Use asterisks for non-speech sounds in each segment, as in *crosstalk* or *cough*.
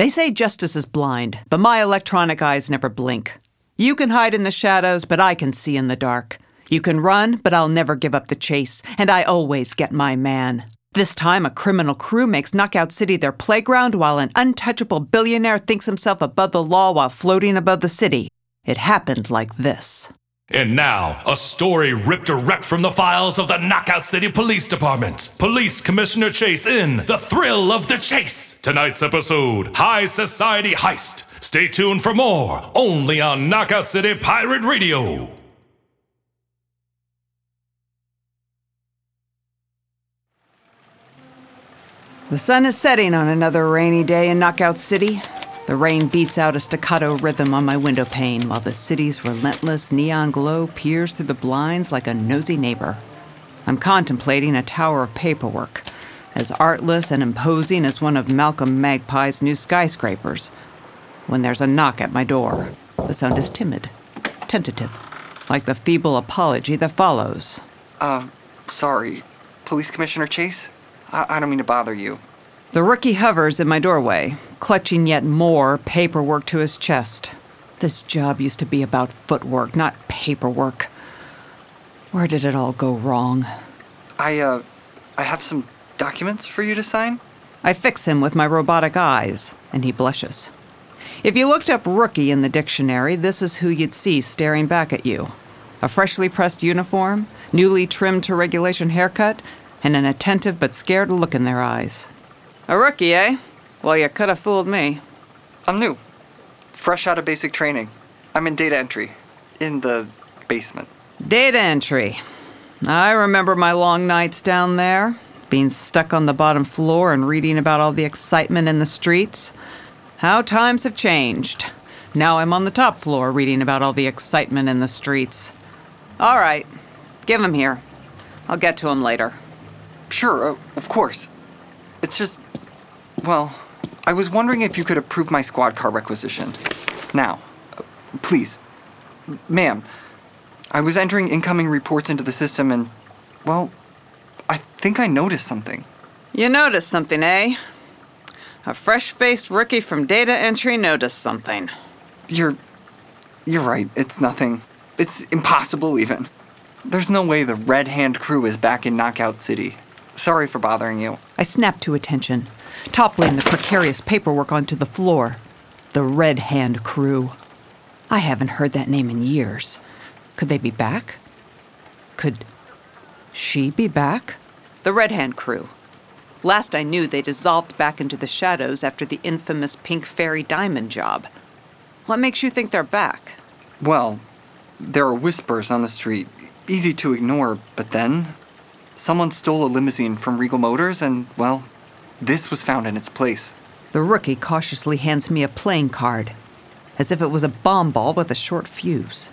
They say justice is blind, but my electronic eyes never blink. You can hide in the shadows, but I can see in the dark. You can run, but I'll never give up the chase, and I always get my man. This time, a criminal crew makes Knockout City their playground while an untouchable billionaire thinks himself above the law while floating above the city. It happened like this. And now, a story ripped direct from the files of the Knockout City Police Department. Police Commissioner Chase in The Thrill of the Chase. Tonight's episode High Society Heist. Stay tuned for more, only on Knockout City Pirate Radio. The sun is setting on another rainy day in Knockout City. The rain beats out a staccato rhythm on my window pane while the city's relentless neon glow peers through the blinds like a nosy neighbor. I'm contemplating a tower of paperwork, as artless and imposing as one of Malcolm Magpie's new skyscrapers, when there's a knock at my door. The sound is timid, tentative, like the feeble apology that follows. Uh, sorry. Police Commissioner Chase? I, I don't mean to bother you. The rookie hovers in my doorway, clutching yet more paperwork to his chest. This job used to be about footwork, not paperwork. Where did it all go wrong? I, uh, I have some documents for you to sign. I fix him with my robotic eyes, and he blushes. If you looked up rookie in the dictionary, this is who you'd see staring back at you a freshly pressed uniform, newly trimmed to regulation haircut, and an attentive but scared look in their eyes. A rookie, eh? Well, you could have fooled me. I'm new. Fresh out of basic training. I'm in data entry. In the basement. Data entry. I remember my long nights down there, being stuck on the bottom floor and reading about all the excitement in the streets. How times have changed. Now I'm on the top floor reading about all the excitement in the streets. All right, give him here. I'll get to him later. Sure, uh, of course. It's just. Well, I was wondering if you could approve my squad car requisition. Now, uh, please. Ma'am, I was entering incoming reports into the system and. Well, I think I noticed something. You noticed something, eh? A fresh faced rookie from data entry noticed something. You're. You're right. It's nothing. It's impossible, even. There's no way the Red Hand crew is back in Knockout City. Sorry for bothering you. I snapped to attention, toppling the precarious paperwork onto the floor. The Red Hand crew. I haven't heard that name in years. Could they be back? Could she be back? The Red Hand crew. Last I knew, they dissolved back into the shadows after the infamous Pink Fairy Diamond job. What makes you think they're back? Well, there are whispers on the street. Easy to ignore, but then someone stole a limousine from Regal Motors, and, well, this was found in its place. The rookie cautiously hands me a playing card, as if it was a bomb ball with a short fuse.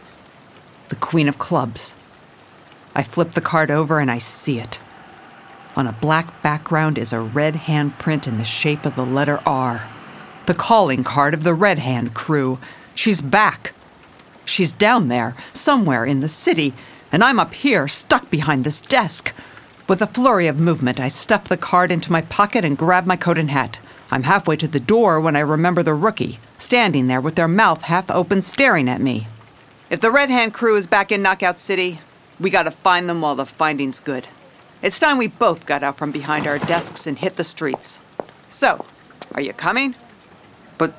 The Queen of Clubs. I flip the card over and I see it. On a black background is a red handprint in the shape of the letter R. The calling card of the Red Hand crew. She's back. She's down there, somewhere in the city, and I'm up here, stuck behind this desk. With a flurry of movement, I stuff the card into my pocket and grab my coat and hat. I'm halfway to the door when I remember the rookie, standing there with their mouth half open, staring at me. If the Red Hand crew is back in Knockout City, we gotta find them while the finding's good. It's time we both got out from behind our desks and hit the streets. So, are you coming? But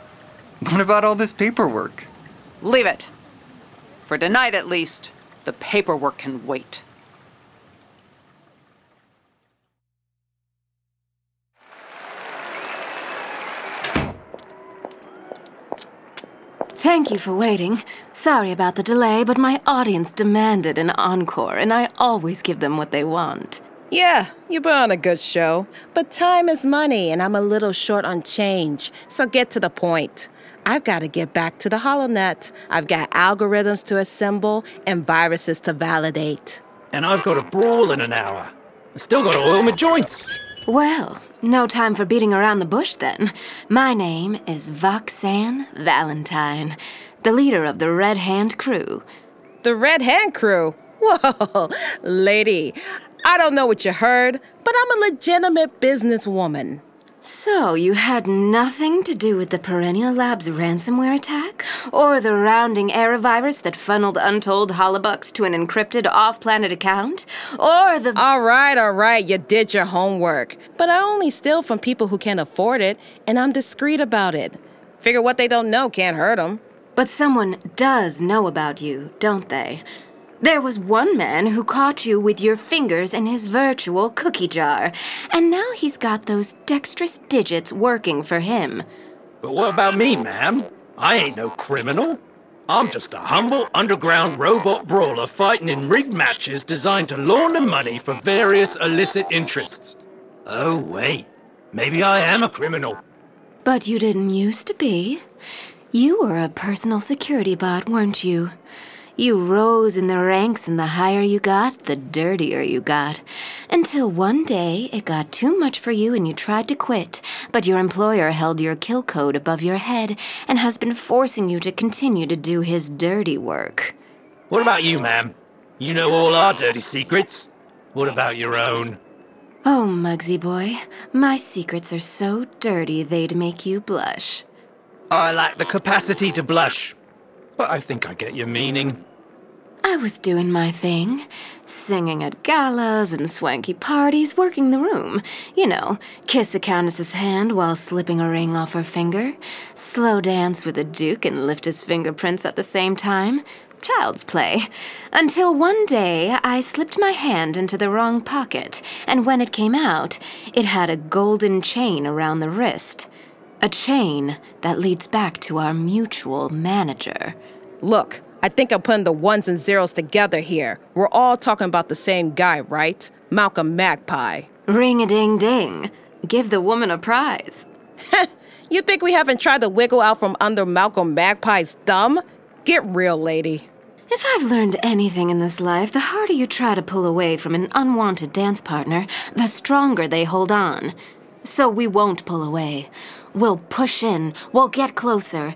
what about all this paperwork? Leave it. For tonight, at least, the paperwork can wait. Thank you for waiting. Sorry about the delay, but my audience demanded an encore, and I always give them what they want. Yeah, you put on a good show, but time is money, and I'm a little short on change, so get to the point. I've got to get back to the HoloNet. I've got algorithms to assemble and viruses to validate. And I've got a brawl in an hour. I still got to oil my joints. Well, no time for beating around the bush then. My name is Voxanne Valentine, the leader of the Red Hand crew. The Red Hand crew? *laughs* Whoa, lady, I don't know what you heard, but I'm a legitimate businesswoman. So, you had nothing to do with the Perennial Labs ransomware attack? Or the rounding error virus that funneled untold holobucks to an encrypted off planet account? Or the. All right, all right, you did your homework. But I only steal from people who can't afford it, and I'm discreet about it. Figure what they don't know can't hurt them. But someone does know about you, don't they? There was one man who caught you with your fingers in his virtual cookie jar, and now he's got those dexterous digits working for him. But what about me, ma'am? I ain't no criminal. I'm just a humble underground robot brawler fighting in rigged matches designed to launder money for various illicit interests. Oh, wait. Maybe I am a criminal. But you didn't used to be. You were a personal security bot, weren't you? You rose in the ranks, and the higher you got, the dirtier you got. Until one day it got too much for you and you tried to quit, but your employer held your kill code above your head and has been forcing you to continue to do his dirty work. What about you, ma'am? You know all our dirty secrets. What about your own? Oh, Muggsy boy, my secrets are so dirty they'd make you blush. I lack the capacity to blush. But I think I get your meaning. I was doing my thing, singing at galas and swanky parties, working the room. You know, kiss a countess's hand while slipping a ring off her finger, slow dance with a duke and lift his fingerprints at the same time. Child's play. Until one day I slipped my hand into the wrong pocket, and when it came out, it had a golden chain around the wrist. A chain that leads back to our mutual manager. Look, I think I'm putting the ones and zeros together here. We're all talking about the same guy, right? Malcolm Magpie. Ring a ding ding. Give the woman a prize. *laughs* You think we haven't tried to wiggle out from under Malcolm Magpie's thumb? Get real, lady. If I've learned anything in this life, the harder you try to pull away from an unwanted dance partner, the stronger they hold on. So we won't pull away. We'll push in, we'll get closer.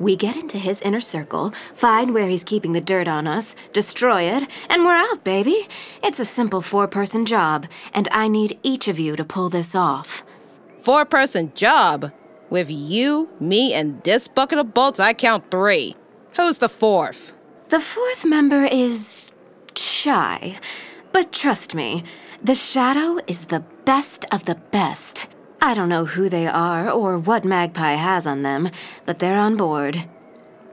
We get into his inner circle, find where he's keeping the dirt on us, destroy it, and we're out, baby. It's a simple four person job, and I need each of you to pull this off. Four person job. With you, me, and this bucket of bolts, I count three. Who's the fourth? The fourth member is shy. But trust me, the Shadow is the best of the best. I don't know who they are or what Magpie has on them, but they're on board.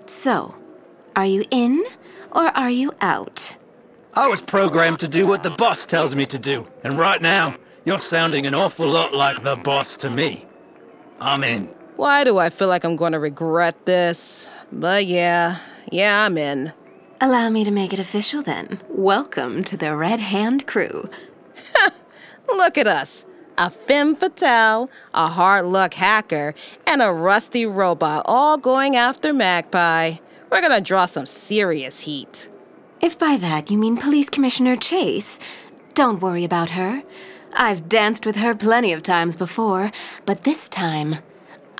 So, are you in or are you out? I was programmed to do what the boss tells me to do, and right now, you're sounding an awful lot like the boss to me. I'm in. Why do I feel like I'm going to regret this? But yeah, yeah, I'm in. Allow me to make it official then. Welcome to the Red Hand crew. *laughs* Look at us. A femme fatale, a hard luck hacker, and a rusty robot all going after Magpie. We're gonna draw some serious heat. If by that you mean Police Commissioner Chase, don't worry about her. I've danced with her plenty of times before, but this time,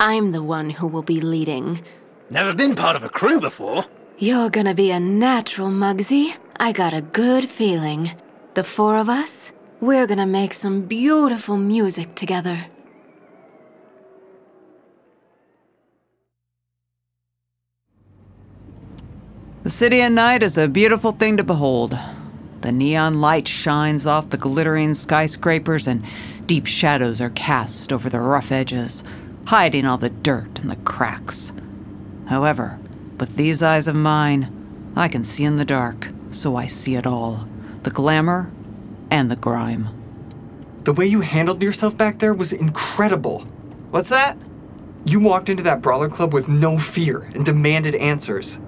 I'm the one who will be leading. Never been part of a crew before. You're gonna be a natural, Muggsy. I got a good feeling. The four of us, we're gonna make some beautiful music together. The city at night is a beautiful thing to behold. The neon light shines off the glittering skyscrapers, and deep shadows are cast over the rough edges, hiding all the dirt and the cracks. However, with these eyes of mine, I can see in the dark, so I see it all the glamour and the grime. The way you handled yourself back there was incredible. What's that? You walked into that brawler club with no fear and demanded answers.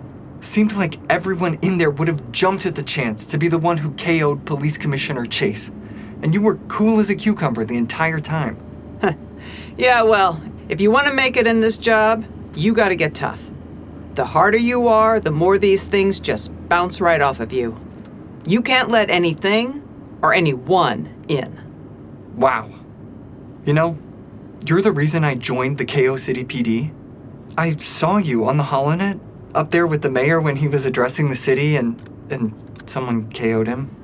Seemed like everyone in there would have jumped at the chance to be the one who KO'd Police Commissioner Chase. And you were cool as a cucumber the entire time. *laughs* Yeah, well, if you want to make it in this job, you gotta get tough. The harder you are, the more these things just bounce right off of you. You can't let anything or anyone in. Wow. You know, you're the reason I joined the KO City PD. I saw you on the HoloNet up there with the mayor when he was addressing the city and and someone KO'd him.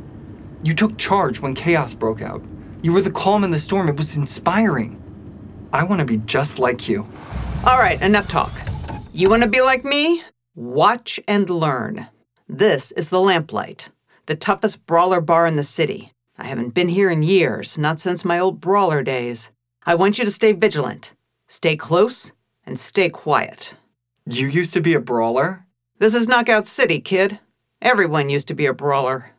You took charge when chaos broke out. You were the calm in the storm. It was inspiring. I want to be just like you. All right, enough talk. You want to be like me? Watch and learn. This is the Lamplight, the toughest brawler bar in the city. I haven't been here in years, not since my old brawler days. I want you to stay vigilant, stay close, and stay quiet. You used to be a brawler? This is Knockout City, kid. Everyone used to be a brawler.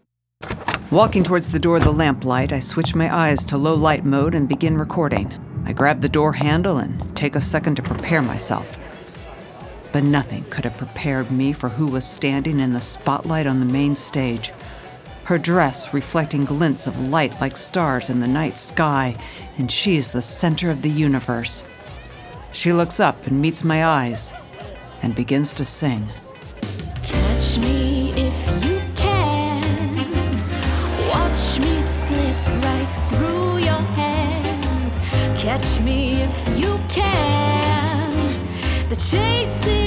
Walking towards the door of the lamplight, I switch my eyes to low light mode and begin recording. I grab the door handle and take a second to prepare myself. But nothing could have prepared me for who was standing in the spotlight on the main stage. Her dress reflecting glints of light like stars in the night sky, and she's the center of the universe. She looks up and meets my eyes and begins to sing. Catch me if you can. Watch me slip right through your hands. Catch me if you can. The chase is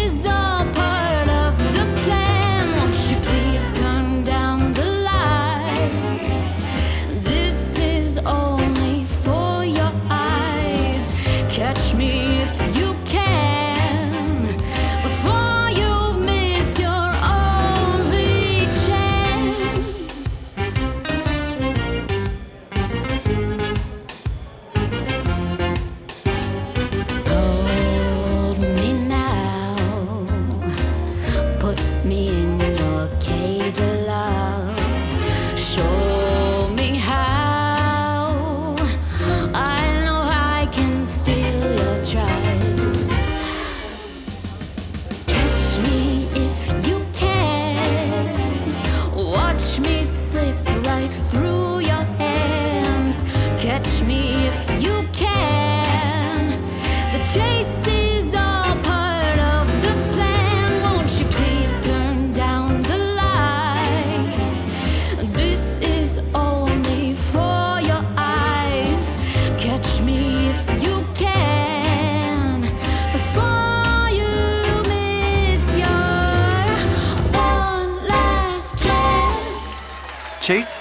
Chase?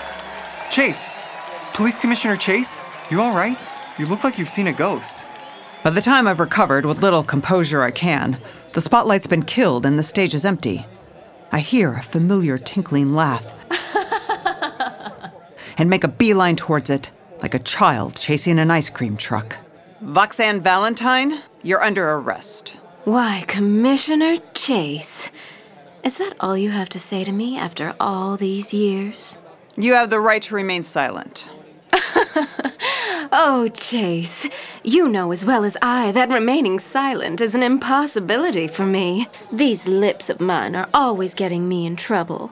Chase! Police Commissioner Chase? You alright? You look like you've seen a ghost. By the time I've recovered what little composure I can, the spotlight's been killed and the stage is empty. I hear a familiar tinkling laugh *laughs* and make a beeline towards it, like a child chasing an ice cream truck. Voxanne Valentine, you're under arrest. Why, Commissioner Chase? Is that all you have to say to me after all these years? You have the right to remain silent. *laughs* Oh, Chase, you know as well as I that remaining silent is an impossibility for me. These lips of mine are always getting me in trouble.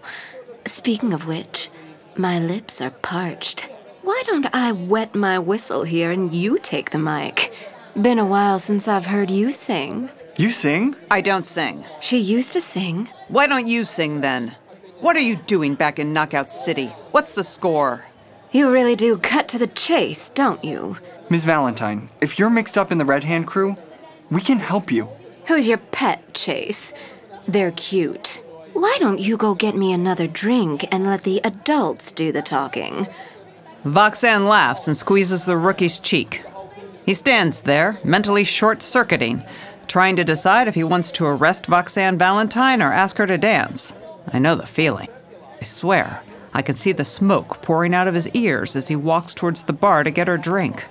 Speaking of which, my lips are parched. Why don't I wet my whistle here and you take the mic? Been a while since I've heard you sing. You sing? I don't sing. She used to sing. Why don't you sing then? What are you doing back in Knockout City? What's the score? You really do cut to the chase, don't you? Miss Valentine, if you're mixed up in the Red Hand crew, we can help you. Who's your pet, Chase? They're cute. Why don't you go get me another drink and let the adults do the talking? Voxanne laughs and squeezes the rookie's cheek. He stands there, mentally short circuiting, trying to decide if he wants to arrest Voxanne Valentine or ask her to dance. I know the feeling. I swear, I can see the smoke pouring out of his ears as he walks towards the bar to get her drink.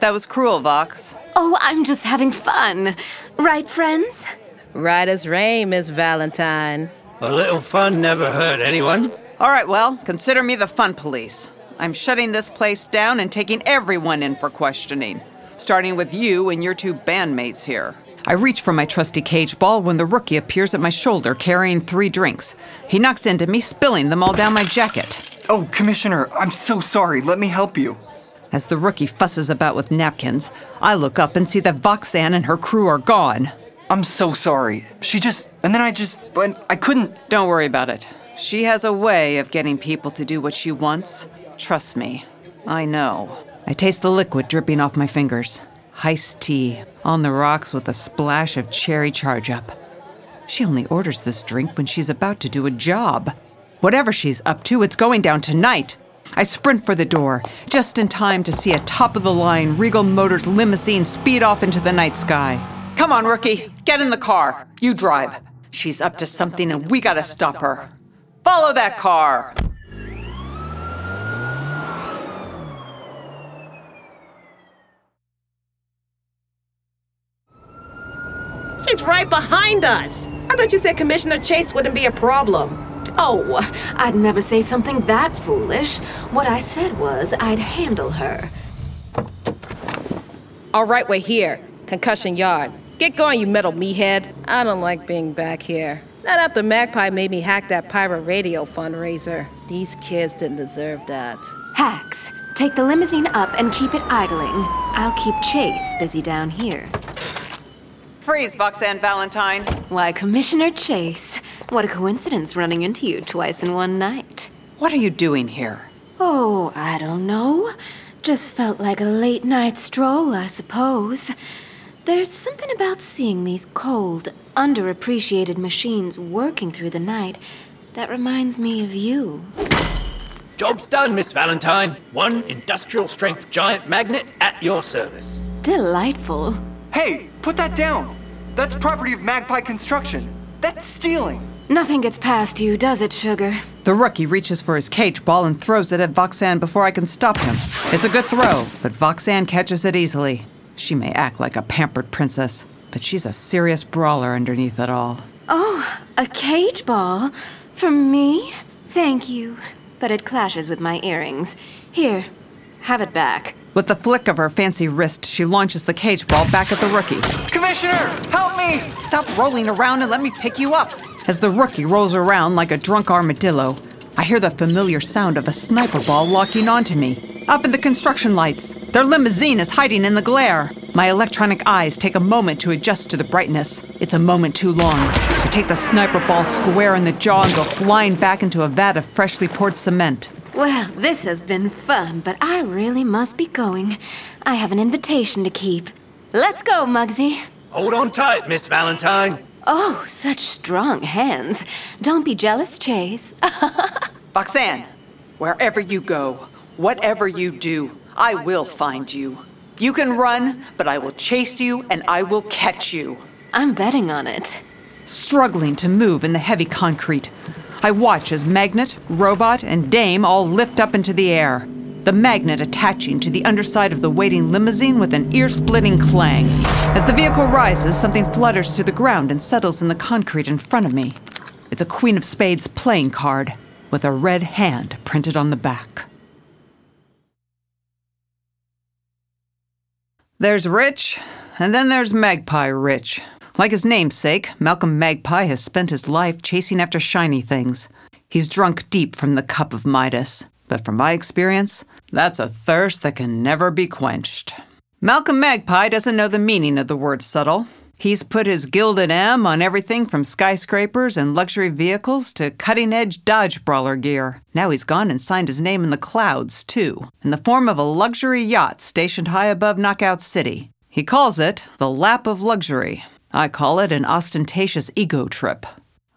That was cruel, Vox. Oh, I'm just having fun. Right, friends? Right as rain, Miss Valentine. A little fun never hurt anyone. All right, well, consider me the fun police. I'm shutting this place down and taking everyone in for questioning, starting with you and your two bandmates here. I reach for my trusty cage ball when the rookie appears at my shoulder carrying three drinks. He knocks into me, spilling them all down my jacket. Oh, Commissioner, I'm so sorry. Let me help you. As the rookie fusses about with napkins, I look up and see that Voxanne and her crew are gone. I'm so sorry. She just. And then I just. But I couldn't. Don't worry about it. She has a way of getting people to do what she wants. Trust me. I know. I taste the liquid dripping off my fingers. Iced tea, on the rocks with a splash of cherry charge up. She only orders this drink when she's about to do a job. Whatever she's up to, it's going down tonight. I sprint for the door, just in time to see a top of the line Regal Motors limousine speed off into the night sky. Come on, rookie, get in the car. You drive. She's up to something and we gotta stop her. Follow that car. She's right behind us. I thought you said Commissioner Chase wouldn't be a problem. Oh, I'd never say something that foolish. What I said was I'd handle her. All right, we're here. Concussion Yard. Get going, you metal meathead. I don't like being back here. Not after Magpie made me hack that pirate radio fundraiser. These kids didn't deserve that. Hax, take the limousine up and keep it idling. I'll keep Chase busy down here. Freeze, Voxanne Valentine. Why, Commissioner Chase, what a coincidence running into you twice in one night. What are you doing here? Oh, I don't know. Just felt like a late night stroll, I suppose. There's something about seeing these cold, underappreciated machines working through the night that reminds me of you. Job's done, Miss Valentine. One industrial strength giant magnet at your service. Delightful. Hey, put that down. That's property of Magpie Construction. That's stealing. Nothing gets past you, does it, Sugar? The rookie reaches for his cage ball and throws it at Voxanne before I can stop him. It's a good throw, but Voxanne catches it easily. She may act like a pampered princess, but she's a serious brawler underneath it all. Oh, a cage ball? For me? Thank you. But it clashes with my earrings. Here, have it back. With the flick of her fancy wrist, she launches the cage ball back at the rookie. Commissioner, help me! Stop rolling around and let me pick you up. As the rookie rolls around like a drunk armadillo, I hear the familiar sound of a sniper ball locking onto me. Up in the construction lights, their limousine is hiding in the glare. My electronic eyes take a moment to adjust to the brightness. It's a moment too long. I take the sniper ball square in the jaw and go flying back into a vat of freshly poured cement. Well, this has been fun, but I really must be going. I have an invitation to keep. Let's go, Muggsy. Hold on tight, Miss Valentine. Oh, such strong hands. Don't be jealous, Chase. *laughs* Voxanne, wherever you go, whatever you do, I will find you. You can run, but I will chase you and I will catch you. I'm betting on it. Struggling to move in the heavy concrete, I watch as Magnet, Robot, and Dame all lift up into the air. The magnet attaching to the underside of the waiting limousine with an ear splitting clang. As the vehicle rises, something flutters to the ground and settles in the concrete in front of me. It's a Queen of Spades playing card with a red hand printed on the back. There's Rich, and then there's Magpie Rich. Like his namesake, Malcolm Magpie has spent his life chasing after shiny things. He's drunk deep from the cup of Midas, but from my experience, that's a thirst that can never be quenched. Malcolm Magpie doesn't know the meaning of the word subtle. He's put his gilded M on everything from skyscrapers and luxury vehicles to cutting edge Dodge brawler gear. Now he's gone and signed his name in the clouds, too, in the form of a luxury yacht stationed high above Knockout City. He calls it the Lap of Luxury. I call it an ostentatious ego trip.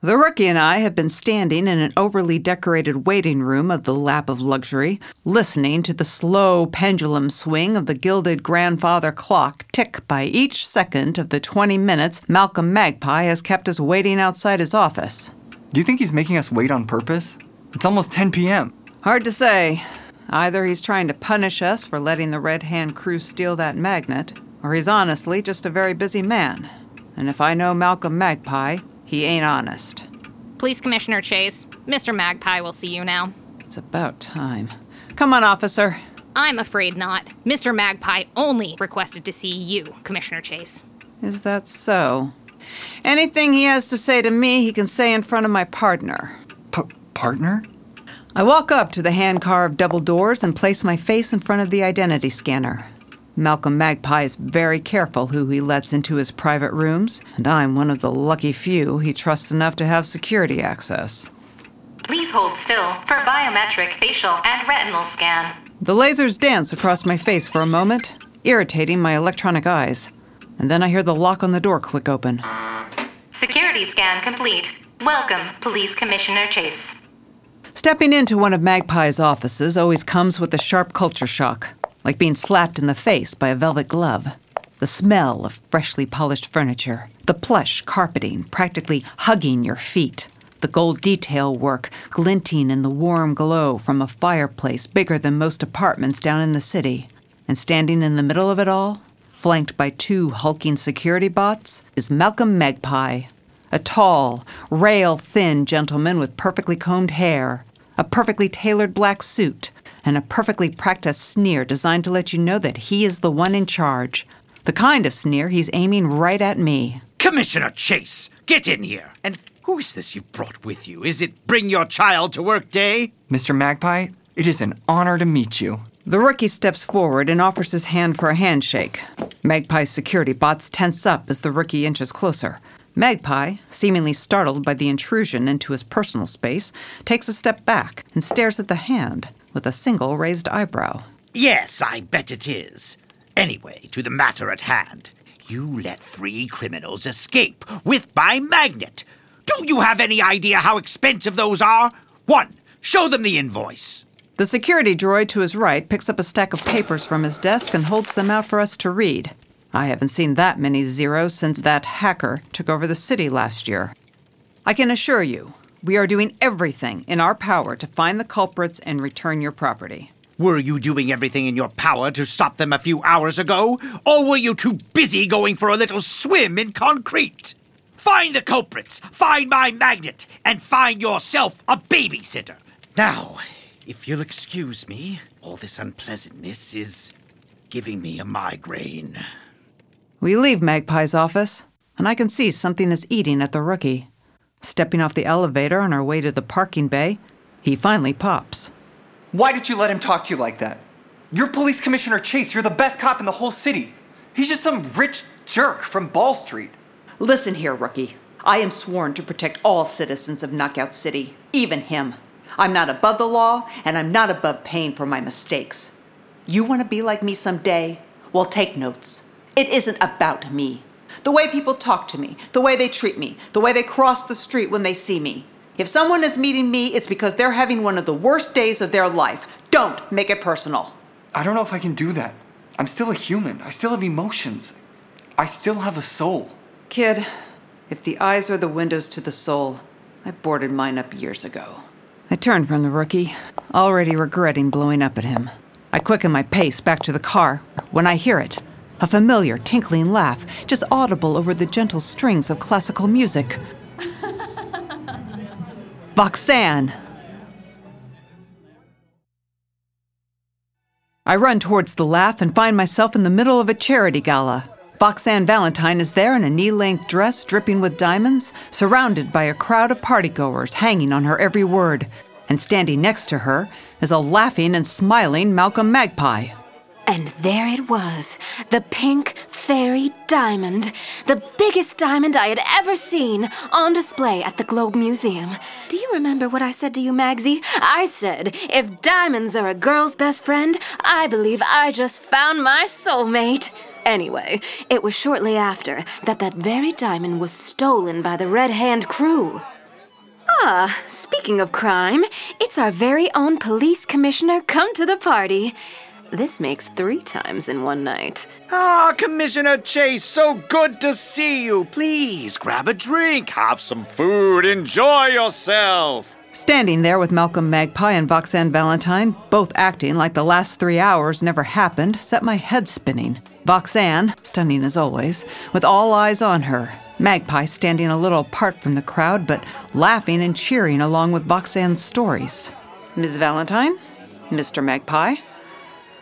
The rookie and I have been standing in an overly decorated waiting room of the lap of luxury, listening to the slow pendulum swing of the gilded grandfather clock tick by each second of the 20 minutes Malcolm Magpie has kept us waiting outside his office. Do you think he's making us wait on purpose? It's almost 10 p.m. Hard to say. Either he's trying to punish us for letting the Red Hand crew steal that magnet, or he's honestly just a very busy man. And if I know Malcolm Magpie, he ain't honest. Police Commissioner Chase, Mr. Magpie will see you now. It's about time. Come on, officer. I'm afraid not. Mr. Magpie only requested to see you, Commissioner Chase. Is that so? Anything he has to say to me, he can say in front of my partner. P- partner? I walk up to the hand carved double doors and place my face in front of the identity scanner. Malcolm Magpie is very careful who he lets into his private rooms, and I'm one of the lucky few he trusts enough to have security access. Please hold still for biometric facial and retinal scan. The lasers dance across my face for a moment, irritating my electronic eyes. And then I hear the lock on the door click open. Security scan complete. Welcome, Police Commissioner Chase. Stepping into one of Magpie's offices always comes with a sharp culture shock, like being slapped in the face by a velvet glove. The smell of freshly polished furniture, the plush carpeting practically hugging your feet, the gold detail work glinting in the warm glow from a fireplace bigger than most apartments down in the city. And standing in the middle of it all, flanked by two hulking security bots, is Malcolm Magpie, a tall, rail thin gentleman with perfectly combed hair, a perfectly tailored black suit, and a perfectly practiced sneer designed to let you know that he is the one in charge. The kind of sneer he's aiming right at me. Commissioner Chase, get in here. And who is this you've brought with you? Is it Bring Your Child to Work Day? Mr. Magpie, it is an honor to meet you. The rookie steps forward and offers his hand for a handshake. Magpie's security bots tense up as the rookie inches closer. Magpie, seemingly startled by the intrusion into his personal space, takes a step back and stares at the hand with a single raised eyebrow. Yes, I bet it is. Anyway, to the matter at hand. You let three criminals escape with my magnet. Do you have any idea how expensive those are? One, show them the invoice. The security droid to his right picks up a stack of papers from his desk and holds them out for us to read. I haven't seen that many zeros since that hacker took over the city last year. I can assure you, we are doing everything in our power to find the culprits and return your property. Were you doing everything in your power to stop them a few hours ago? Or were you too busy going for a little swim in concrete? Find the culprits, find my magnet, and find yourself a babysitter. Now, if you'll excuse me, all this unpleasantness is giving me a migraine. We leave Magpie's office, and I can see something is eating at the rookie. Stepping off the elevator on our way to the parking bay, he finally pops. Why did you let him talk to you like that? You're Police Commissioner Chase. You're the best cop in the whole city. He's just some rich jerk from Ball Street. Listen here, rookie. I am sworn to protect all citizens of Knockout City, even him. I'm not above the law, and I'm not above paying for my mistakes. You want to be like me someday? Well, take notes. It isn't about me. The way people talk to me, the way they treat me, the way they cross the street when they see me. If someone is meeting me, it's because they're having one of the worst days of their life. Don't make it personal. I don't know if I can do that. I'm still a human. I still have emotions. I still have a soul. Kid, if the eyes are the windows to the soul, I boarded mine up years ago. I turned from the rookie, already regretting blowing up at him. I quicken my pace back to the car when I hear it a familiar tinkling laugh, just audible over the gentle strings of classical music. *laughs* Voxanne! I run towards the laugh and find myself in the middle of a charity gala. Voxanne Valentine is there in a knee length dress dripping with diamonds, surrounded by a crowd of partygoers hanging on her every word. And standing next to her is a laughing and smiling Malcolm Magpie. And there it was, the pink fairy diamond, the biggest diamond I had ever seen, on display at the Globe Museum. Do you remember what I said to you, Magsy? I said, if diamonds are a girl's best friend, I believe I just found my soulmate. Anyway, it was shortly after that that very diamond was stolen by the Red Hand crew. Ah, speaking of crime, it's our very own police commissioner come to the party. This makes three times in one night. Ah, Commissioner Chase, so good to see you. Please grab a drink, have some food, enjoy yourself. Standing there with Malcolm Magpie and Voxanne Valentine, both acting like the last three hours never happened, set my head spinning. Voxanne, stunning as always, with all eyes on her. Magpie standing a little apart from the crowd, but laughing and cheering along with Voxanne's stories. Miss Valentine? Mr. Magpie?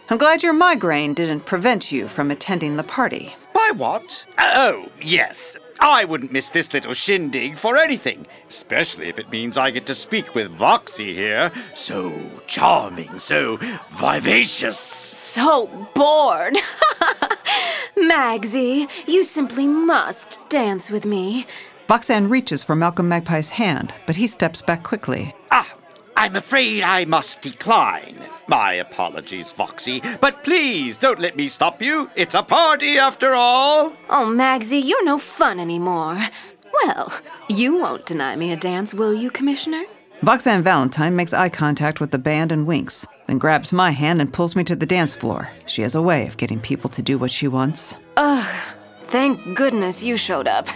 I'm glad your migraine didn't prevent you from attending the party. By what? Oh, yes. I wouldn't miss this little shindig for anything, especially if it means I get to speak with Voxy here. So charming, so vivacious. So bored. *laughs* Magsy, you simply must dance with me. Voxanne reaches for Malcolm Magpie's hand, but he steps back quickly. Ah, I'm afraid I must decline. My apologies, Voxy, but please don't let me stop you. It's a party after all. Oh, Magsy, you're no fun anymore. Well, you won't deny me a dance, will you, Commissioner? Voxanne Valentine makes eye contact with the band and winks, then grabs my hand and pulls me to the dance floor. She has a way of getting people to do what she wants. Ugh, thank goodness you showed up.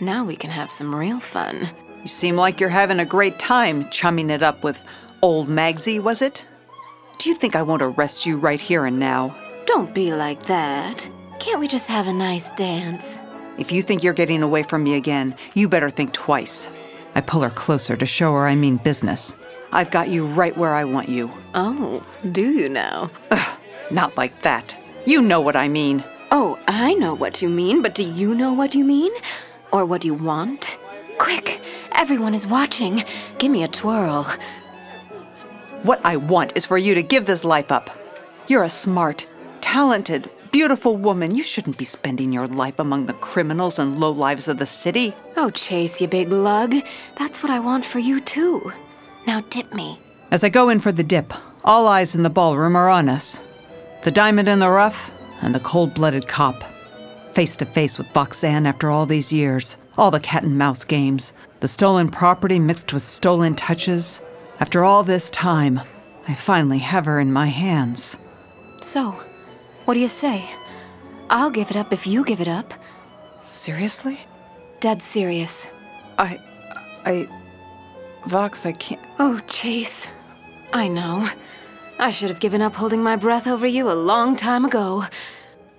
Now we can have some real fun. You seem like you're having a great time chumming it up with old Magsy, was it? Do you think I won't arrest you right here and now? Don't be like that. Can't we just have a nice dance? If you think you're getting away from me again, you better think twice. I pull her closer to show her I mean business. I've got you right where I want you. Oh, do you now? Ugh, Not like that. You know what I mean. Oh, I know what you mean, but do you know what you mean? Or what you want? Quick, everyone is watching. Give me a twirl. What I want is for you to give this life up. You're a smart, talented, beautiful woman. You shouldn't be spending your life among the criminals and lowlives of the city. Oh, Chase, you big lug. That's what I want for you, too. Now dip me. As I go in for the dip, all eyes in the ballroom are on us. The diamond in the rough and the cold blooded cop. Face to face with Voxanne after all these years, all the cat and mouse games, the stolen property mixed with stolen touches. After all this time, I finally have her in my hands. So, what do you say? I'll give it up if you give it up. Seriously? Dead serious. I. I. Vox, I can't. Oh, Chase. I know. I should have given up holding my breath over you a long time ago.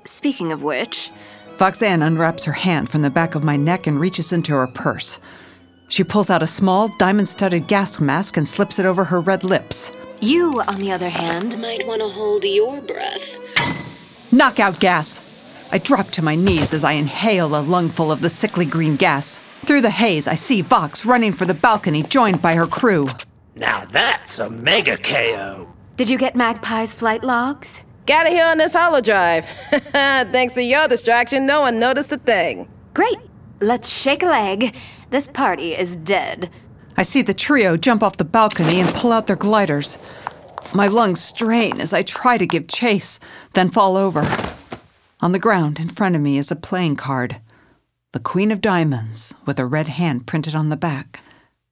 Speaking of which, Voxanne unwraps her hand from the back of my neck and reaches into her purse. She pulls out a small, diamond studded gas mask and slips it over her red lips. you, on the other hand, Might want to hold your breath. Knockout gas! I drop to my knees as I inhale a lungful of the sickly green gas. Through the haze, I see Vox running for the balcony, joined by her crew. Now that's a mega KO. did you get Magpie's flight logs? Got it here on this holo drive. *laughs* Thanks to your distraction, no one noticed a thing. Great. Let's shake a leg. This party is dead. I see the trio jump off the balcony and pull out their gliders. My lungs strain as I try to give chase, then fall over. On the ground in front of me is a playing card the Queen of Diamonds, with a red hand printed on the back.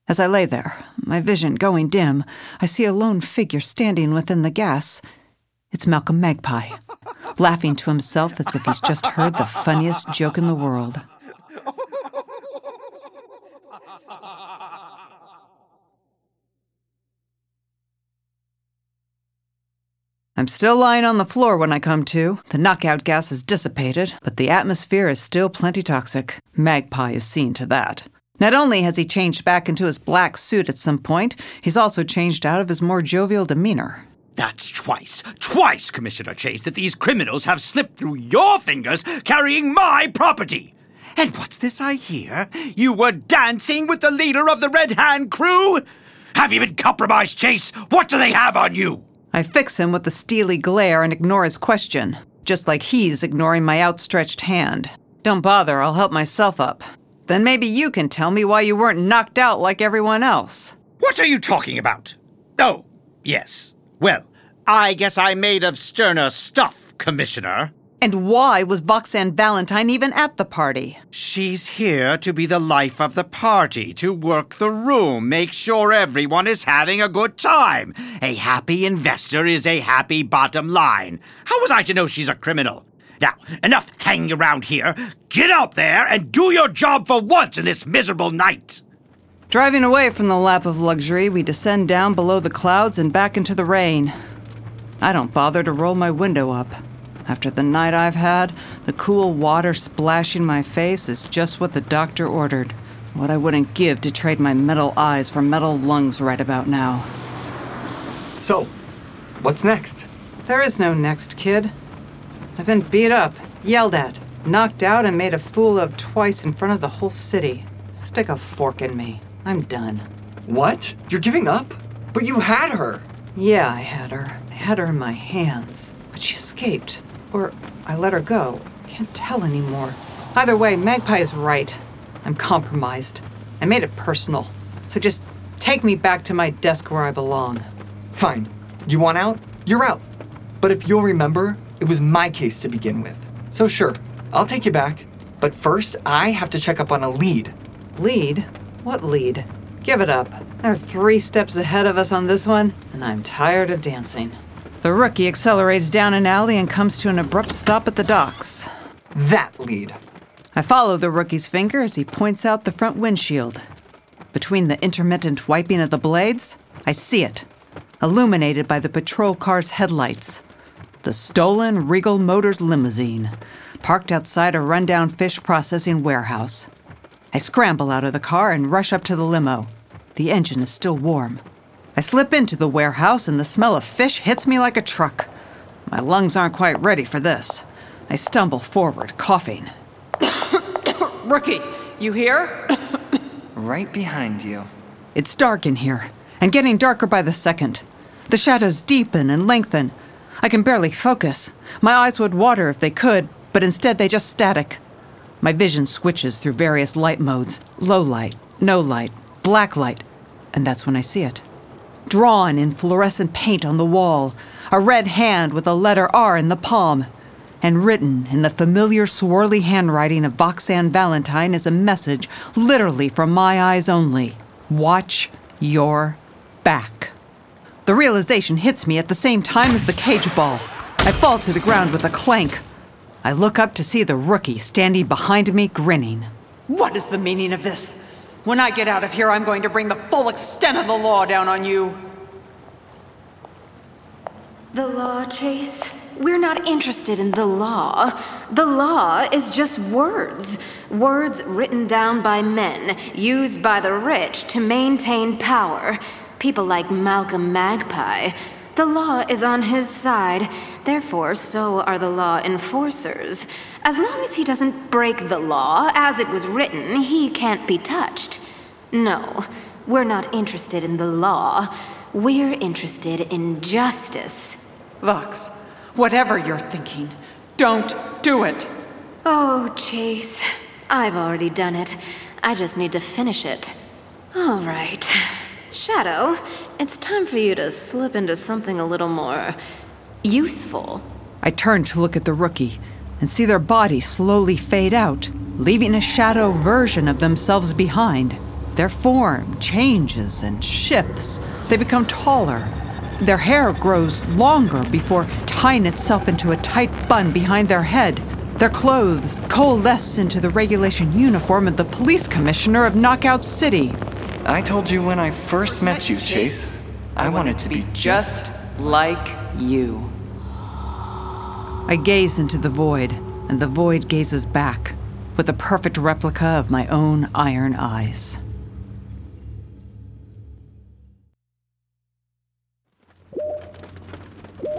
As I lay there, my vision going dim, I see a lone figure standing within the gas. It's Malcolm Magpie, laughing to himself as if he's just heard the funniest joke in the world. *laughs* I'm still lying on the floor when I come to. The knockout gas has dissipated, but the atmosphere is still plenty toxic. Magpie is seen to that. Not only has he changed back into his black suit at some point, he's also changed out of his more jovial demeanor. That's twice, twice, Commissioner Chase, that these criminals have slipped through your fingers carrying my property. And what's this I hear? You were dancing with the leader of the Red Hand crew? Have you been compromised, Chase? What do they have on you? I fix him with a steely glare and ignore his question, just like he's ignoring my outstretched hand. Don't bother, I'll help myself up. Then maybe you can tell me why you weren't knocked out like everyone else. What are you talking about? Oh, yes. Well, I guess I'm made of sterner stuff, Commissioner. And why was Voxanne Valentine even at the party? She's here to be the life of the party, to work the room, make sure everyone is having a good time. A happy investor is a happy bottom line. How was I to know she's a criminal? Now, enough hanging around here. Get out there and do your job for once in this miserable night. Driving away from the lap of luxury, we descend down below the clouds and back into the rain. I don't bother to roll my window up. After the night I've had, the cool water splashing my face is just what the doctor ordered. What I wouldn't give to trade my metal eyes for metal lungs right about now. So, what's next? There is no next, kid. I've been beat up, yelled at, knocked out, and made a fool of twice in front of the whole city. Stick a fork in me. I'm done. What? You're giving up? But you had her! Yeah, I had her. I had her in my hands. But she escaped. Or I let her go. Can't tell anymore. Either way, Magpie is right. I'm compromised. I made it personal. So just take me back to my desk where I belong. Fine. You want out? You're out. But if you'll remember, it was my case to begin with. So sure, I'll take you back. But first, I have to check up on a lead. Lead? What lead? Give it up. They're three steps ahead of us on this one, and I'm tired of dancing. The rookie accelerates down an alley and comes to an abrupt stop at the docks. That lead. I follow the rookie's finger as he points out the front windshield. Between the intermittent wiping of the blades, I see it, illuminated by the patrol car's headlights. The stolen Regal Motors limousine, parked outside a rundown fish processing warehouse. I scramble out of the car and rush up to the limo. The engine is still warm. I slip into the warehouse and the smell of fish hits me like a truck. My lungs aren't quite ready for this. I stumble forward, coughing. *coughs* Rookie, you here? *coughs* Right behind you. It's dark in here, and getting darker by the second. The shadows deepen and lengthen. I can barely focus. My eyes would water if they could, but instead they just static. My vision switches through various light modes low light, no light, black light, and that's when I see it. Drawn in fluorescent paint on the wall, a red hand with a letter R in the palm. And written in the familiar swirly handwriting of Voxanne Valentine is a message, literally from my eyes only Watch your back. The realization hits me at the same time as the cage ball. I fall to the ground with a clank. I look up to see the rookie standing behind me, grinning. What is the meaning of this? When I get out of here, I'm going to bring the full extent of the law down on you. The law, Chase? We're not interested in the law. The law is just words. Words written down by men, used by the rich to maintain power. People like Malcolm Magpie. The law is on his side, therefore, so are the law enforcers. As long as he doesn't break the law as it was written, he can't be touched. No, we're not interested in the law. We're interested in justice. Vox, whatever you're thinking, don't do it. Oh, Chase, I've already done it. I just need to finish it. All right. Shadow, it's time for you to slip into something a little more useful. I turned to look at the rookie and see their bodies slowly fade out, leaving a shadow version of themselves behind. Their form changes and shifts. They become taller. Their hair grows longer before tying itself into a tight bun behind their head. Their clothes coalesce into the regulation uniform of the police commissioner of Knockout City. I told you when I first met you, Chase. I wanted to be just like you. I gaze into the void, and the void gazes back with a perfect replica of my own iron eyes.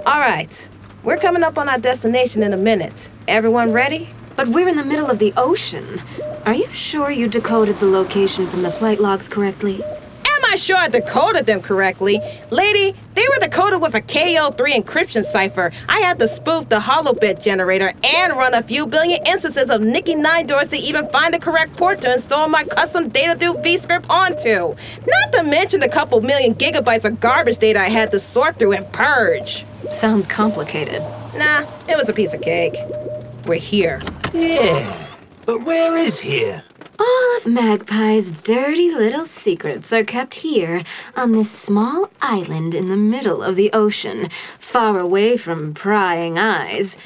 All right, we're coming up on our destination in a minute. Everyone ready? But we're in the middle of the ocean. Are you sure you decoded the location from the flight logs correctly? Am I sure I decoded them correctly? Lady, they were decoded with a KO3 encryption cipher. I had to spoof the holobit generator and run a few billion instances of Nikki Nine Doors to even find the correct port to install my custom data do vscript onto. Not to mention a couple million gigabytes of garbage data I had to sort through and purge. Sounds complicated. Nah, it was a piece of cake. We're here. Yeah, but where is here? All of Magpie's dirty little secrets are kept here on this small island in the middle of the ocean, far away from prying eyes.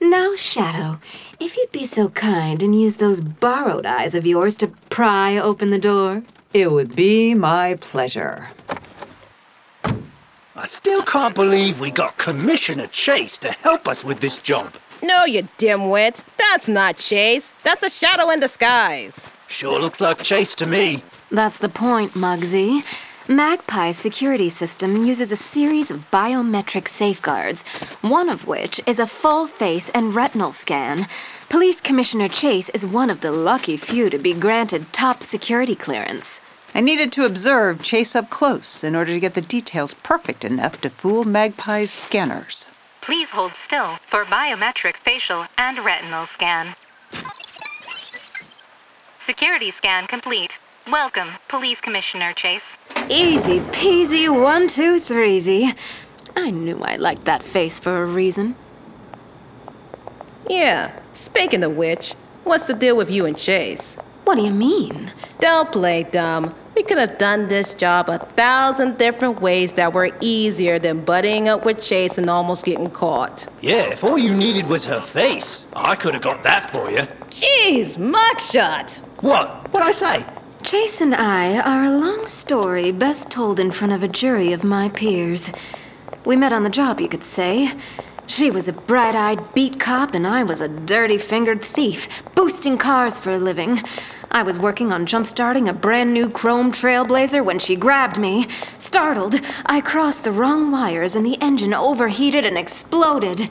Now, Shadow, if you'd be so kind and use those borrowed eyes of yours to pry open the door. It would be my pleasure. I still can't believe we got Commissioner Chase to help us with this job. No, you dimwit. That's not Chase. That's the shadow in disguise. Sure looks like Chase to me. That's the point, Muggsy. Magpie's security system uses a series of biometric safeguards, one of which is a full face and retinal scan. Police Commissioner Chase is one of the lucky few to be granted top security clearance. I needed to observe Chase up close in order to get the details perfect enough to fool Magpie's scanners. Please hold still for biometric facial and retinal scan. Security scan complete. Welcome, Police Commissioner Chase. Easy peasy, one, two, threesy. I knew I liked that face for a reason. Yeah, speaking of which, what's the deal with you and Chase? What do you mean? Don't play dumb. We could have done this job a thousand different ways that were easier than buddying up with Chase and almost getting caught. Yeah, if all you needed was her face, I could have got that for you. Jeez, mugshot! What? What'd I say? Chase and I are a long story best told in front of a jury of my peers. We met on the job, you could say. She was a bright eyed beat cop, and I was a dirty fingered thief, boosting cars for a living. I was working on jump-starting a brand new chrome trailblazer when she grabbed me. Startled, I crossed the wrong wires and the engine overheated and exploded.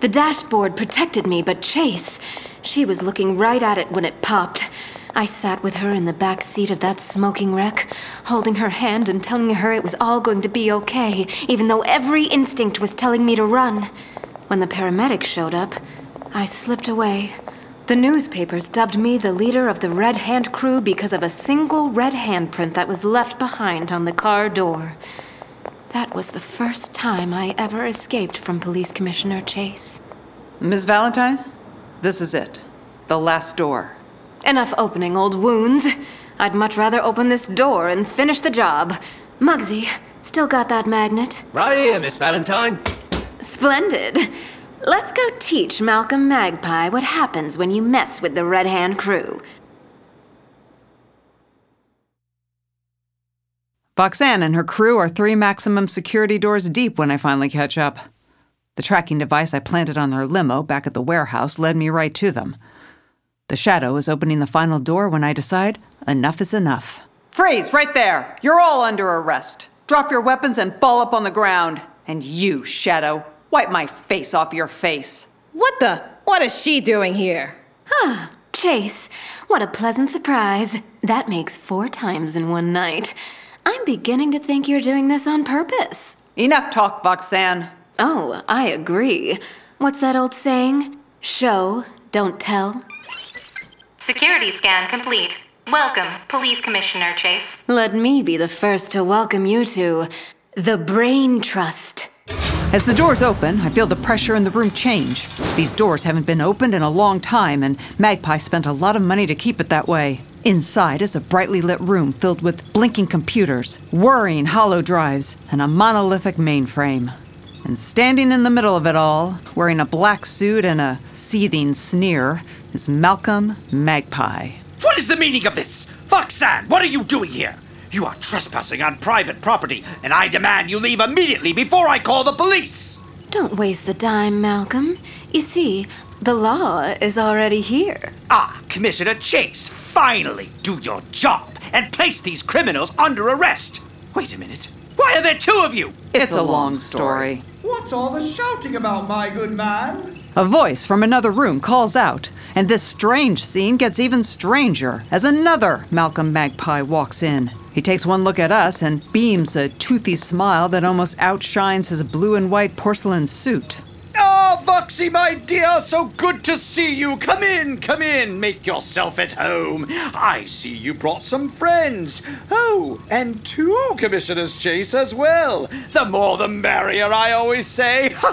The dashboard protected me, but Chase, she was looking right at it when it popped. I sat with her in the back seat of that smoking wreck, holding her hand and telling her it was all going to be okay, even though every instinct was telling me to run. When the paramedics showed up, I slipped away. The newspapers dubbed me the leader of the Red Hand crew because of a single red handprint that was left behind on the car door. That was the first time I ever escaped from Police Commissioner Chase. Miss Valentine, this is it. The last door. Enough opening old wounds. I'd much rather open this door and finish the job. Muggsy, still got that magnet? Right here, Miss Valentine. Splendid. Let's go teach Malcolm Magpie what happens when you mess with the Red Hand crew. Voxanne and her crew are three maximum security doors deep when I finally catch up. The tracking device I planted on their limo back at the warehouse led me right to them. The shadow is opening the final door when I decide enough is enough. Freeze, right there! You're all under arrest. Drop your weapons and fall up on the ground. And you, Shadow, wipe my face off your face. What the? What is she doing here? Ah, Chase, what a pleasant surprise. That makes four times in one night. I'm beginning to think you're doing this on purpose. Enough talk, Voxanne. Oh, I agree. What's that old saying? Show, don't tell. Security scan complete. Welcome, Police Commissioner Chase. Let me be the first to welcome you to the Brain Trust. As the doors open, I feel the pressure in the room change. These doors haven't been opened in a long time, and Magpie spent a lot of money to keep it that way. Inside is a brightly lit room filled with blinking computers, whirring holo drives, and a monolithic mainframe. And standing in the middle of it all, wearing a black suit and a seething sneer, is Malcolm Magpie. What is the meaning of this? Voxanne, what are you doing here? You are trespassing on private property, and I demand you leave immediately before I call the police! Don't waste the dime, Malcolm. You see, the law is already here. Ah, Commissioner Chase, finally do your job and place these criminals under arrest. Wait a minute. Why are there two of you? It's, a, long story. What's all the shouting about, my good man? A voice from another room calls out, and this strange scene gets even stranger as another Malcolm Magpie walks in. He takes one look at us and beams a toothy smile that almost outshines his blue and white porcelain suit. Ah, Voxy, my dear, so good to see you. Come in, come in, make yourself at home. I see you brought some friends. Oh, and two Commissioners Chase as well. The more the merrier, I always say. *laughs*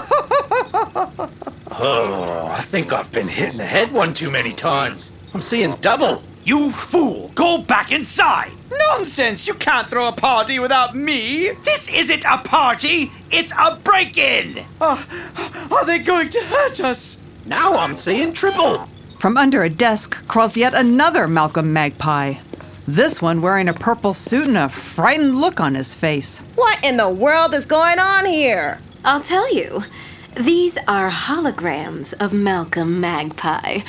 Oh, I think I've been hit in the head one too many times. I'm seeing double. You fool! Go back inside! Nonsense! You can't throw a party without me! This isn't a party! It's a break in! Uh, are they going to hurt us? Now I'm seeing triple. From under a desk crawls yet another Malcolm Magpie. This one wearing a purple suit and a frightened look on his face. What in the world is going on here? I'll tell you. These are holograms of Malcolm Magpie.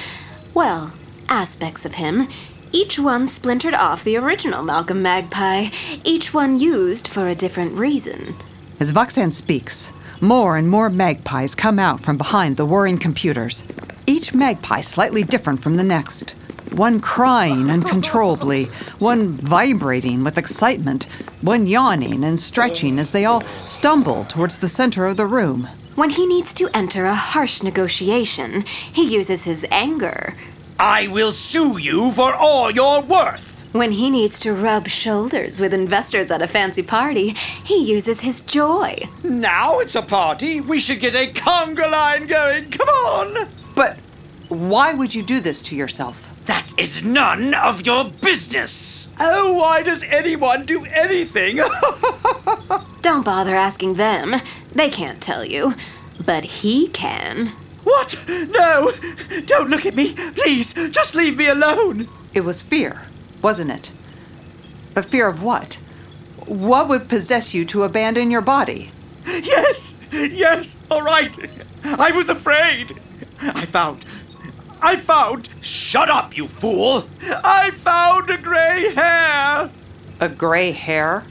Well, aspects of him. Each one splintered off the original Malcolm Magpie, each one used for a different reason. As Voxanne speaks, more and more magpies come out from behind the whirring computers. Each magpie slightly different from the next. One crying uncontrollably, one vibrating with excitement, one yawning and stretching as they all stumble towards the center of the room. When he needs to enter a harsh negotiation, he uses his anger. I will sue you for all you're worth. When he needs to rub shoulders with investors at a fancy party, he uses his joy. Now it's a party. We should get a conga line going. Come on. But why would you do this to yourself? That is none of your business. Oh, why does anyone do anything? *laughs* Don't bother asking them. They can't tell you. But he can. What? No! Don't look at me! Please, just leave me alone! It was fear, wasn't it? But fear of what? What would possess you to abandon your body? Yes! Yes! All right! I was afraid! I found. I found. Shut up, you fool! I found a gray hair! A gray hair?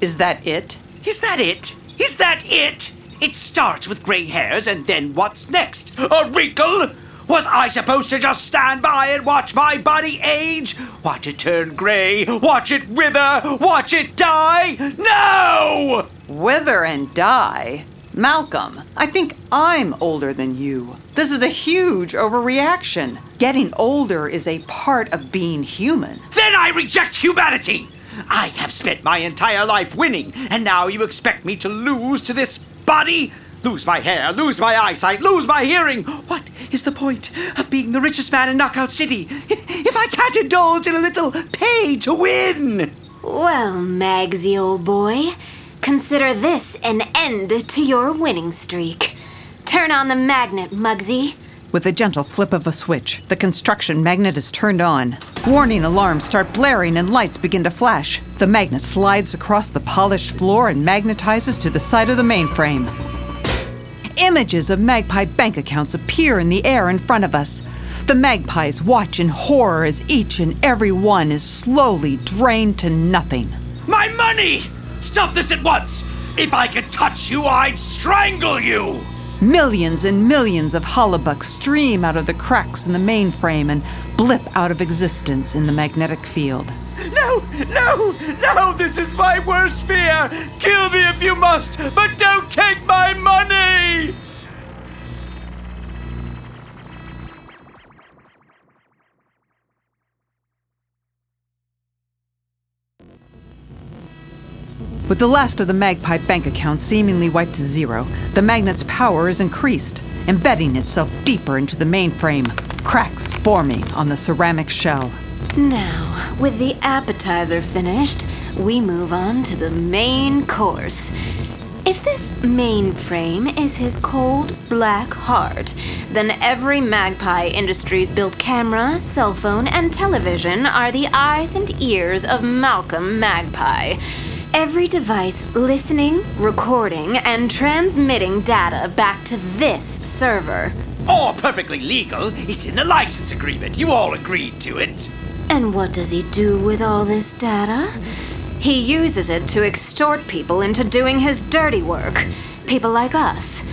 Is that it? Is that it? Is that it? It starts with gray hairs, and then what's next? A wrinkle? Was I supposed to just stand by and watch my body age? Watch it turn gray? Watch it wither? Watch it die? No! Wither and die? Malcolm, I think I'm older than you. This is a huge overreaction. Getting older is a part of being human. Then I reject humanity! I have spent my entire life winning, and now you expect me to lose to this body? Lose my hair, lose my eyesight, lose my hearing. What is the point of being the richest man in Knockout City *laughs* if I can't indulge in a little pay to win? Well, Magsy, old boy, consider this an end to your winning streak. Turn on the magnet, Mugsy. With a gentle flip of a switch, the construction magnet is turned on. Warning alarms start blaring and lights begin to flash. The magnet slides across the polished floor and magnetizes to the side of the mainframe. Images of magpie bank accounts appear in the air in front of us. The magpies watch in horror as each and every one is slowly drained to nothing. My money! Stop this at once! If I could touch you, I'd strangle you! Millions and millions of holobucks stream out of the cracks in the mainframe and blip out of existence in the magnetic field. No, no, no, this is my worst fear! Kill me if you must, but don't take my money! With the last of the Magpie bank accounts seemingly wiped to zero, the magnet's power is increased, embedding itself deeper into the mainframe, cracks forming on the ceramic shell. Now, with the appetizer finished, we move on to the main course. If this mainframe is his cold, black heart, then every Magpie Industries built camera, cell phone, and television are the eyes and ears of Malcolm Magpie. Every device listening, recording, and transmitting data back to this server. All perfectly legal. It's in the license agreement. You all agreed to it. And what does he do with all this data? He uses it to extort people into doing his dirty work. People like us.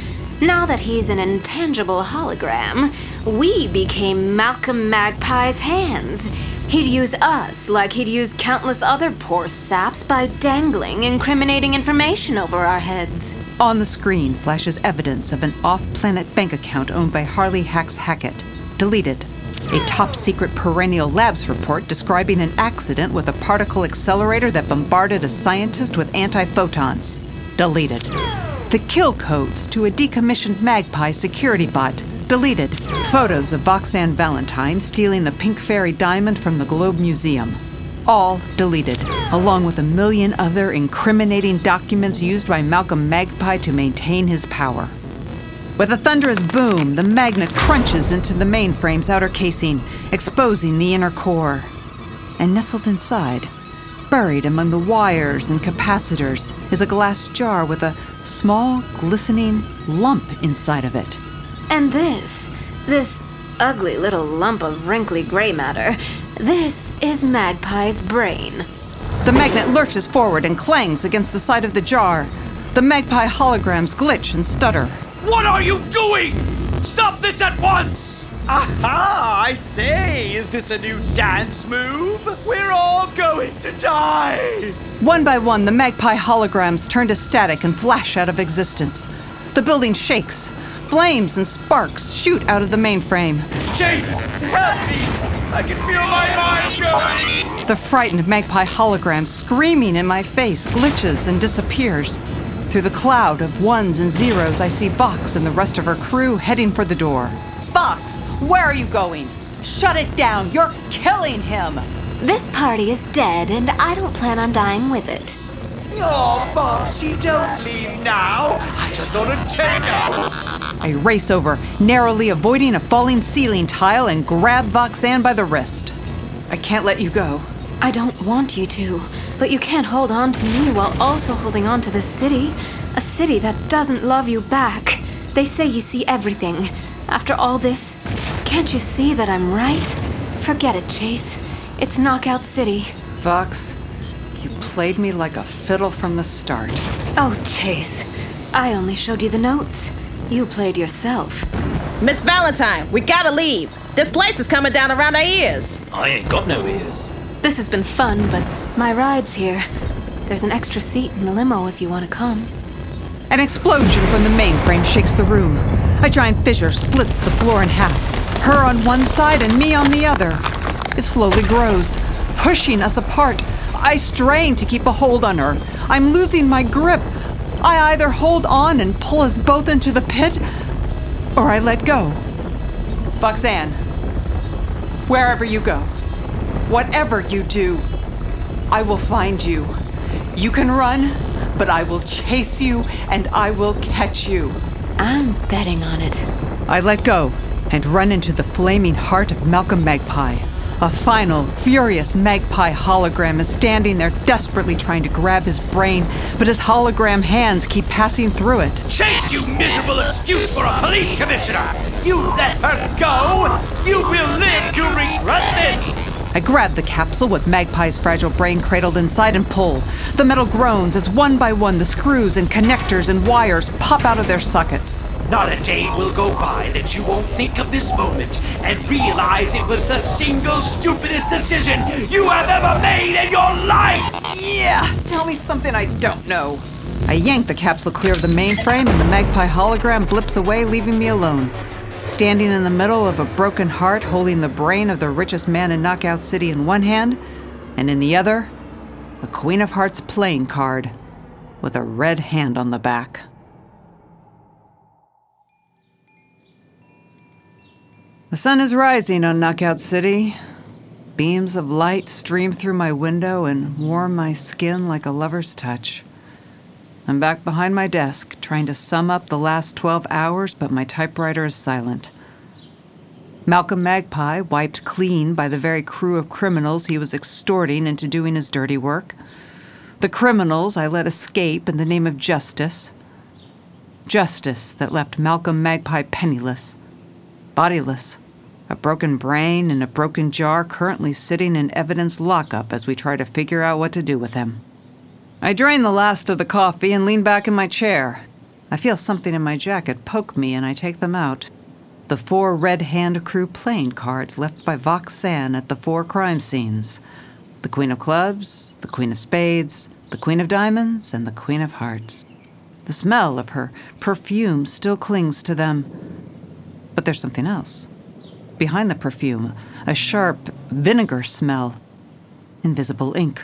Now that he's an intangible hologram, we became Malcolm Magpie's hands. He'd use us like he'd use countless other poor saps by dangling incriminating information over our heads. On the screen flashes evidence of an off planet bank account owned by Harley Hax Hackett. Deleted. A top secret perennial labs report describing an accident with a particle accelerator that bombarded a scientist with anti photons. Deleted. The kill codes to a decommissioned Magpie security bot. Deleted. Photos of Voxanne Valentine stealing the Pink Fairy diamond from the Globe Museum. All deleted, along with a million other incriminating documents used by Malcolm Magpie to maintain his power. With a thunderous boom, the magnet crunches into the mainframe's outer casing, exposing the inner core. And nestled inside, buried among the wires and capacitors, is a glass jar with a small, glistening lump inside of it. And this, this ugly little lump of wrinkly gray matter, this is Magpie's brain. The magnet lurches forward and clangs against the side of the jar. The magpie holograms glitch and stutter. What are you doing? Stop this at once! Aha! I say, is this a new dance move? We're all going to die! One by one, the magpie holograms turn to static and flash out of existence. The building shakes. Flames and sparks shoot out of the mainframe. Chase, help me! I can feel my mind going! The frightened magpie hologram, screaming in my face, glitches and disappears. Through the cloud of ones and zeros, I see Vox and the rest of her crew heading for the door. Vox, where are you going? Shut it down! You're killing him! This party is dead, and I don't plan on dying with it. Oh, Voxy, don't leave now. I just want to take her. I race over, narrowly avoiding a falling ceiling tile, and grab Voxanne by the wrist. I can't let you go. I don't want you to, but you can't hold on to me while also holding on to this city. A city that doesn't love you back. They say you see everything. After all this, can't you see that I'm right? Forget it, Chase. It's Knockout City. Vox, you played me like a fiddle from the start. Oh, Chase. I only showed you the notes. You played yourself. Miss Valentine, we gotta leave. This place is coming down around our ears. I ain't got no ears. This has been fun, but my ride's here. There's an extra seat in the limo if you want to come. An explosion from the mainframe shakes the room. A giant fissure splits the floor in half. Her on one side and me on the other. It slowly grows, pushing us apart. I strain to keep a hold on her. I'm losing my grip. I either hold on and pull us both into the pit, or I let go. Voxanne, wherever you go, whatever you do, I will find you. You can run, but I will chase you and I will catch you. I'm betting on it. I let go and run into the flaming heart of Malcolm Magpie. A final, furious magpie hologram is standing there desperately trying to grab his brain, but his hologram hands keep passing through it. Chase, you miserable excuse for a police commissioner! You let her go! You will live to regret this! I grab the capsule with Magpie's fragile brain cradled inside and pull. The metal groans as one by one the screws and connectors and wires pop out of their sockets. Not a day will go by that you won't think of this moment and realize it was the single stupidest decision you have ever made in your life! Yeah, tell me something I don't know. I yank the capsule clear of the mainframe and the magpie hologram blips away, leaving me alone. Standing in the middle of a broken heart, holding the brain of the richest man in Knockout City in one hand, and in the other, a Queen of Hearts playing card with a red hand on the back. The sun is rising on Knockout City. Beams of light stream through my window and warm my skin like a lover's touch. I'm back behind my desk, trying to sum up the last 12 hours, but my typewriter is silent. Malcolm Magpie, wiped clean by the very crew of criminals he was extorting into doing his dirty work. The criminals I let escape in the name of justice. Justice that left Malcolm Magpie penniless, bodiless, a broken brain and a broken jar currently sitting in evidence lockup as we try to figure out what to do with him. I drain the last of the coffee and lean back in my chair. I feel something in my jacket poke me and I take them out. The four red hand crew playing cards left by Voxanne at the four crime scenes the Queen of Clubs, the Queen of Spades, the Queen of Diamonds, and the Queen of Hearts. The smell of her perfume still clings to them. But there's something else. Behind the perfume, a sharp vinegar smell. Invisible ink.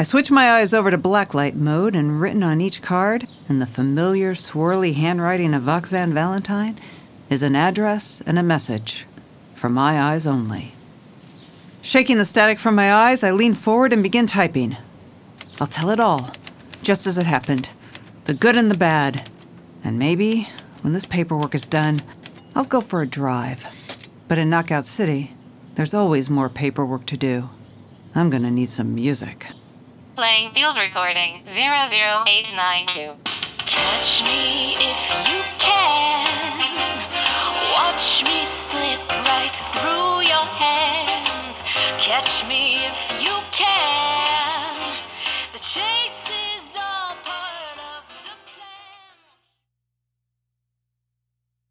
I switch my eyes over to blacklight mode, and written on each card, in the familiar swirly handwriting of Voxanne Valentine, is an address and a message. For my eyes only. Shaking the static from my eyes, I lean forward and begin typing. I'll tell it all, just as it happened the good and the bad. And maybe, when this paperwork is done, I'll go for a drive. But in Knockout City, there's always more paperwork to do. I'm gonna need some music. Playing field recording 00892. Catch me if you